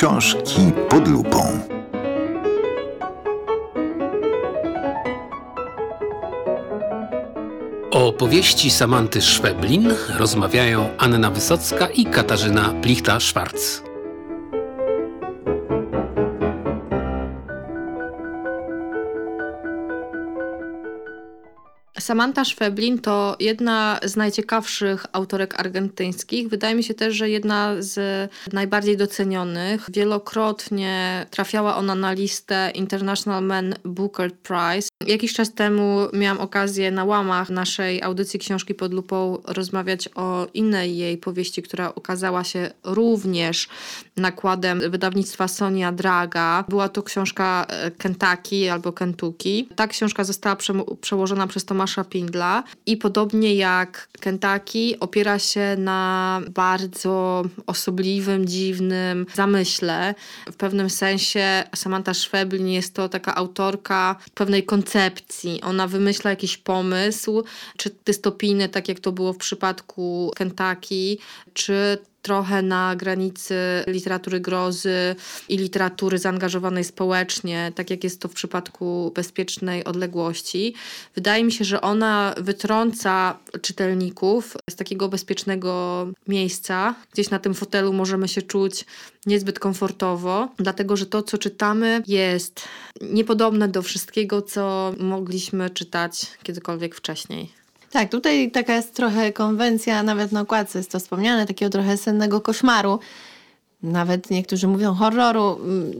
Książki pod lupą. O powieści Samanty Szweblin rozmawiają Anna Wysocka i Katarzyna Plichta-Szwarc. Samantha Schweblin to jedna z najciekawszych autorek argentyńskich. Wydaje mi się też, że jedna z najbardziej docenionych. Wielokrotnie trafiała ona na listę International Man Booker Prize. Jakiś czas temu miałam okazję na łamach naszej audycji Książki pod lupą rozmawiać o innej jej powieści, która okazała się również nakładem wydawnictwa Sonia Draga. Była to książka Kentucky albo Kentucky. Ta książka została przełożona przez Tomasza Pindla i podobnie jak Kentucky opiera się na bardzo osobliwym, dziwnym zamyśle. W pewnym sensie Samantha Schweblin jest to taka autorka pewnej koncepcji. Ona wymyśla jakiś pomysł, czy dystopijny, tak jak to było w przypadku Kentucky, czy trochę na granicy literatury grozy i literatury zaangażowanej społecznie, tak jak jest to w przypadku Bezpiecznej Odległości. Wydaje mi się, że ona wytrąca czytelników z takiego bezpiecznego miejsca. Gdzieś na tym fotelu możemy się czuć niezbyt komfortowo, dlatego że to, co czytamy, jest niepodobne do wszystkiego, co mogliśmy czytać kiedykolwiek wcześniej. Tak, tutaj taka jest trochę konwencja, nawet na okładce jest to wspomniane, takiego trochę sennego koszmaru. Nawet niektórzy mówią horroru. Mm,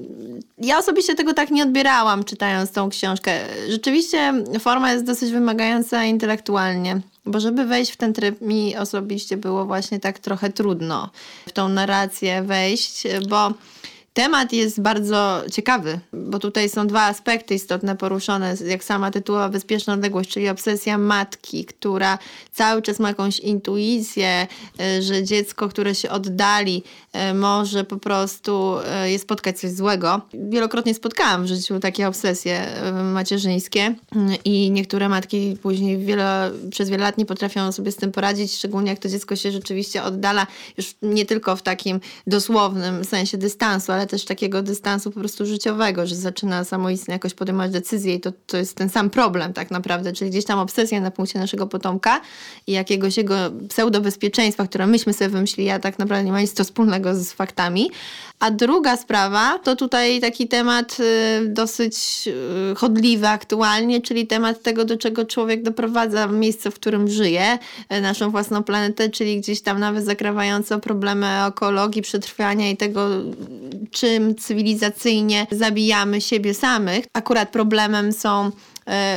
ja osobiście tego tak nie odbierałam, czytając tą książkę. Rzeczywiście forma jest dosyć wymagająca intelektualnie, bo żeby wejść w ten tryb, mi osobiście było właśnie tak trochę trudno w tą narrację wejść, bo Temat jest bardzo ciekawy, bo tutaj są dwa aspekty istotne poruszone, jak sama tytułowa bezpieczna odległość, czyli obsesja matki, która cały czas ma jakąś intuicję, e, że dziecko, które się oddali, e, może po prostu e, je spotkać coś złego. Wielokrotnie spotkałam w życiu takie obsesje macierzyńskie i niektóre matki później wiele, przez wiele lat nie potrafią sobie z tym poradzić, szczególnie jak to dziecko się rzeczywiście oddala już nie tylko w takim dosłownym sensie dystansu, ale też takiego dystansu po prostu życiowego, że zaczyna samoistnie jakoś podejmować decyzje i to, to jest ten sam problem tak naprawdę, czyli gdzieś tam obsesja na punkcie naszego potomka i jakiegoś jego pseudobezpieczeństwa, które myśmy sobie wymyślili, a tak naprawdę nie ma nic to wspólnego z faktami. A druga sprawa to tutaj taki temat y, dosyć y, chodliwy aktualnie, czyli temat tego, do czego człowiek doprowadza miejsce, w którym żyje, y, naszą własną planetę, czyli gdzieś tam nawet zakrawające problemy ekologii, przetrwania i tego, czym cywilizacyjnie zabijamy siebie samych. Akurat problemem są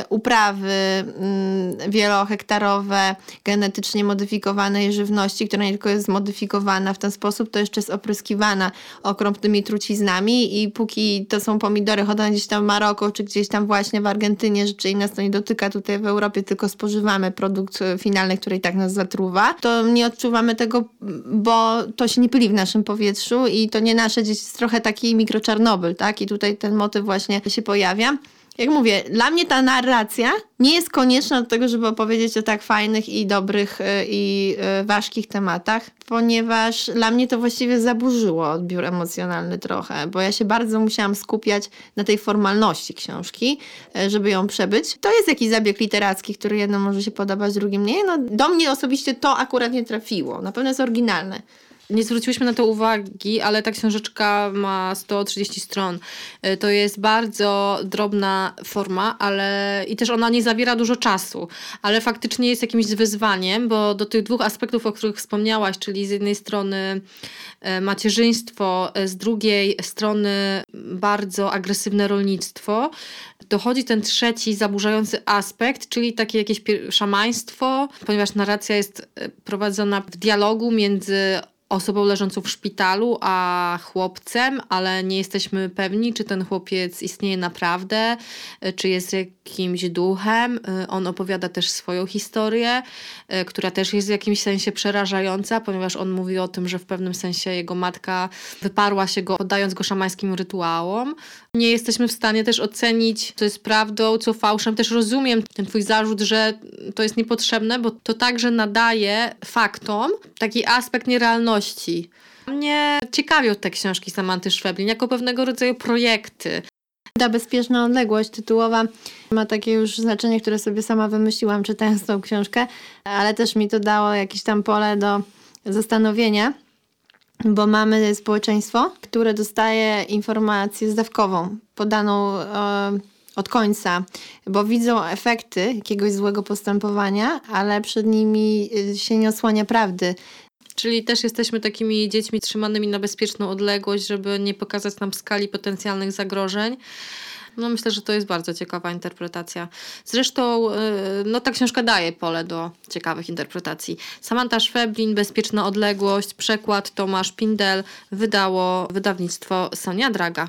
uprawy mm, wielohektarowe, genetycznie modyfikowanej żywności, która nie tylko jest zmodyfikowana w ten sposób, to jeszcze jest opryskiwana okropnymi truciznami i póki to są pomidory hodowlane gdzieś tam w Maroku, czy gdzieś tam właśnie w Argentynie, że czyli nas to nie dotyka tutaj w Europie, tylko spożywamy produkt finalny, który i tak nas zatruwa, to nie odczuwamy tego, bo to się nie pyli w naszym powietrzu i to nie nasze dzieci, jest trochę taki mikroczarnobyl, tak? I tutaj ten motyw właśnie się pojawia jak mówię, dla mnie ta narracja nie jest konieczna do tego, żeby opowiedzieć o tak fajnych i dobrych y, i y, ważkich tematach, ponieważ dla mnie to właściwie zaburzyło odbiór emocjonalny trochę, bo ja się bardzo musiałam skupiać na tej formalności książki, y, żeby ją przebyć. To jest jakiś zabieg literacki, który jedno może się podobać, drugim nie. No, do mnie osobiście to akurat nie trafiło. Na pewno jest oryginalne. Nie zwróciłyśmy na to uwagi, ale ta książeczka ma 130 stron. Y, to jest bardzo drobna forma, ale i też ona nie zabiera dużo czasu, ale faktycznie jest jakimś wyzwaniem, bo do tych dwóch aspektów, o których wspomniałaś, czyli z jednej strony y, macierzyństwo, y, z drugiej strony bardzo agresywne rolnictwo, dochodzi ten trzeci zaburzający aspekt, czyli takie jakieś szamaństwo, ponieważ narracja jest prowadzona w dialogu między osobą leżącą w szpitalu, a chłopcem, ale nie jesteśmy pewni, czy ten chłopiec istnieje naprawdę, e, czy jest jakimś duchem. E, on opowiada też swoją historię, e, która też jest w jakimś sensie przerażająca, ponieważ on mówi o tym, że w pewnym sensie jego matka wyparła się go, poddając go szamańskim rytuałom. Nie jesteśmy w stanie też ocenić, co jest prawdą, co fałszem. Też rozumiem ten twój zarzut, że to jest niepotrzebne, bo to także nadaje faktom taki aspekt nierealności. Mnie ciekawią te książki Samanty Szweblin jako pewnego rodzaju projekty. Ta bezpieczna odległość tytułowa ma takie już znaczenie, które sobie sama wymyśliłam czytając tą książkę, ale też mi to dało jakieś tam pole do zastanowienia, bo mamy społeczeństwo, które dostaje informację zdawkową, podaną e, od końca, bo widzą efekty jakiegoś złego postępowania, ale przed nimi y, się nie osłania prawdy. Czyli też jesteśmy takimi dziećmi trzymanymi na bezpieczną odległość, żeby nie pokazać nam skali potencjalnych zagrożeń. No myślę, że to jest bardzo ciekawa interpretacja. Zresztą y, no, ta książka daje pole do ciekawych interpretacji. Samantha Szweblin, Bezpieczna odległość, przekład Tomasz Pindel, wydało wydawnictwo Sonia Draga.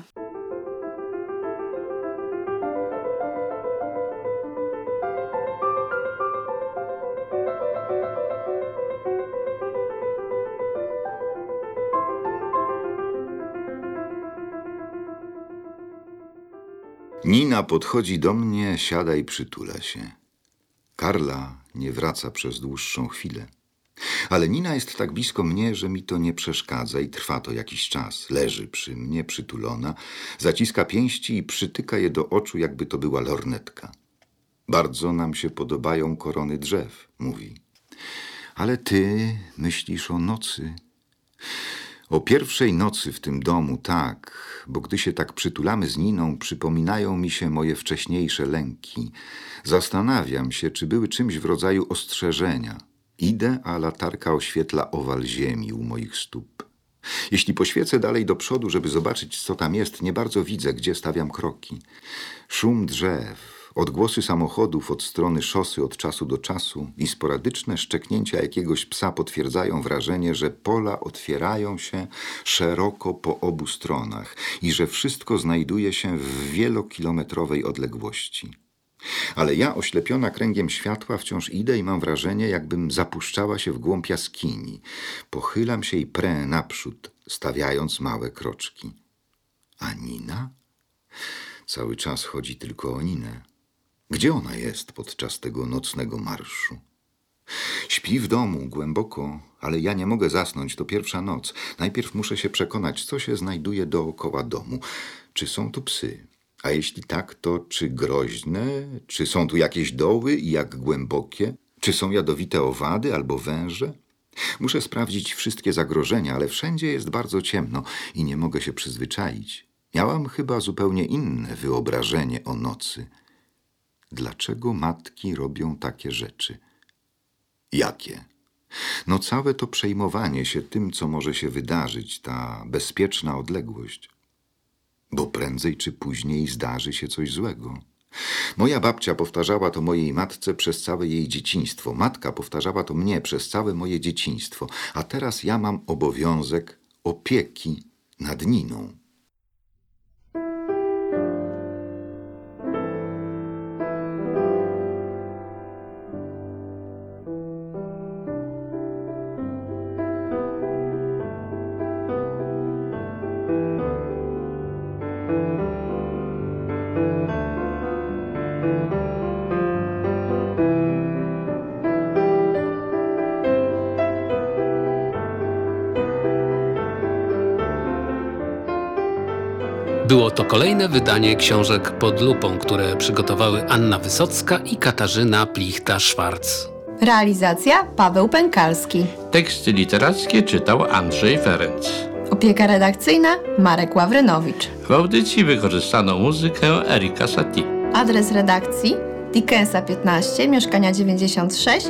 Nina podchodzi do mnie, siada i przytula się. Karla nie wraca przez dłuższą chwilę. Ale Nina jest tak blisko mnie, że mi to nie przeszkadza i trwa to jakiś czas. Leży przy mnie, przytulona, zaciska pięści i przytyka je do oczu, jakby to była lornetka. Bardzo nam się podobają korony drzew, mówi. Ale ty myślisz o nocy. O pierwszej nocy w tym domu, tak, bo gdy się tak przytulamy z Niną, przypominają mi się moje wcześniejsze lęki. Zastanawiam się, czy były czymś w rodzaju ostrzeżenia. Idę, a latarka oświetla owal ziemi u moich stóp. Jeśli poświecę dalej do przodu, żeby zobaczyć, co tam jest, nie bardzo widzę, gdzie stawiam kroki. Szum drzew, Odgłosy samochodów od strony szosy od czasu do czasu i sporadyczne szczeknięcia jakiegoś psa potwierdzają wrażenie, że pola otwierają się szeroko po obu stronach i że wszystko znajduje się w wielokilometrowej odległości. Ale ja, oślepiona kręgiem światła, wciąż idę i mam wrażenie, jakbym zapuszczała się w głąb jaskini. Pochylam się i prę naprzód, stawiając małe kroczki. A Nina? Cały czas chodzi tylko o Ninę. Gdzie ona jest podczas tego nocnego marszu? Śpi w domu głęboko, ale ja nie mogę zasnąć. To pierwsza noc. Najpierw muszę się przekonać, co się znajduje dookoła domu. Czy są tu psy? A jeśli tak, to czy groźne? Czy są tu jakieś doły i jak głębokie? Czy są jadowite owady albo węże? Muszę sprawdzić wszystkie zagrożenia, ale wszędzie jest bardzo ciemno i nie mogę się przyzwyczaić. Miałam chyba zupełnie inne wyobrażenie o nocy. Dlaczego matki robią takie rzeczy? Jakie? No całe to przejmowanie się tym, co może się wydarzyć, ta bezpieczna odległość. Bo prędzej czy później zdarzy się coś złego. Moja babcia powtarzała to mojej matce przez całe jej dzieciństwo. Matka powtarzała to mnie przez całe moje dzieciństwo. A teraz ja mam obowiązek opieki nad Niną. Było to kolejne wydanie książek pod lupą, które przygotowały Anna Wysocka i Katarzyna Plichta-Szwarc. Realizacja Paweł Pękalski. Teksty literackie czytał Andrzej Ferenc. Opieka redakcyjna Marek Ławrynowicz. W audycji wykorzystano muzykę Erika Satie. Adres redakcji Dickensa 15, mieszkania 96,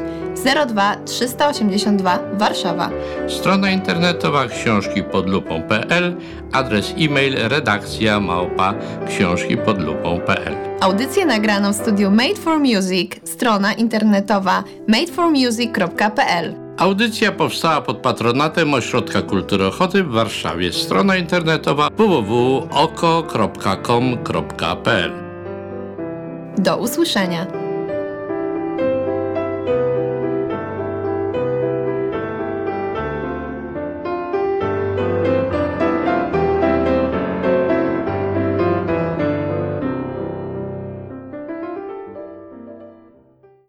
02 382 Warszawa. Strona internetowa książki pod lupą.pl, adres e-mail redakcja małpa książki pod lupą.pl. Audycję nagraną w studiu Made for Music, strona internetowa madeformusic.pl. Audycja powstała pod patronatem Ośrodka Kultury Ochoty w Warszawie. Strona internetowa www.oko.com.pl Do usłyszenia.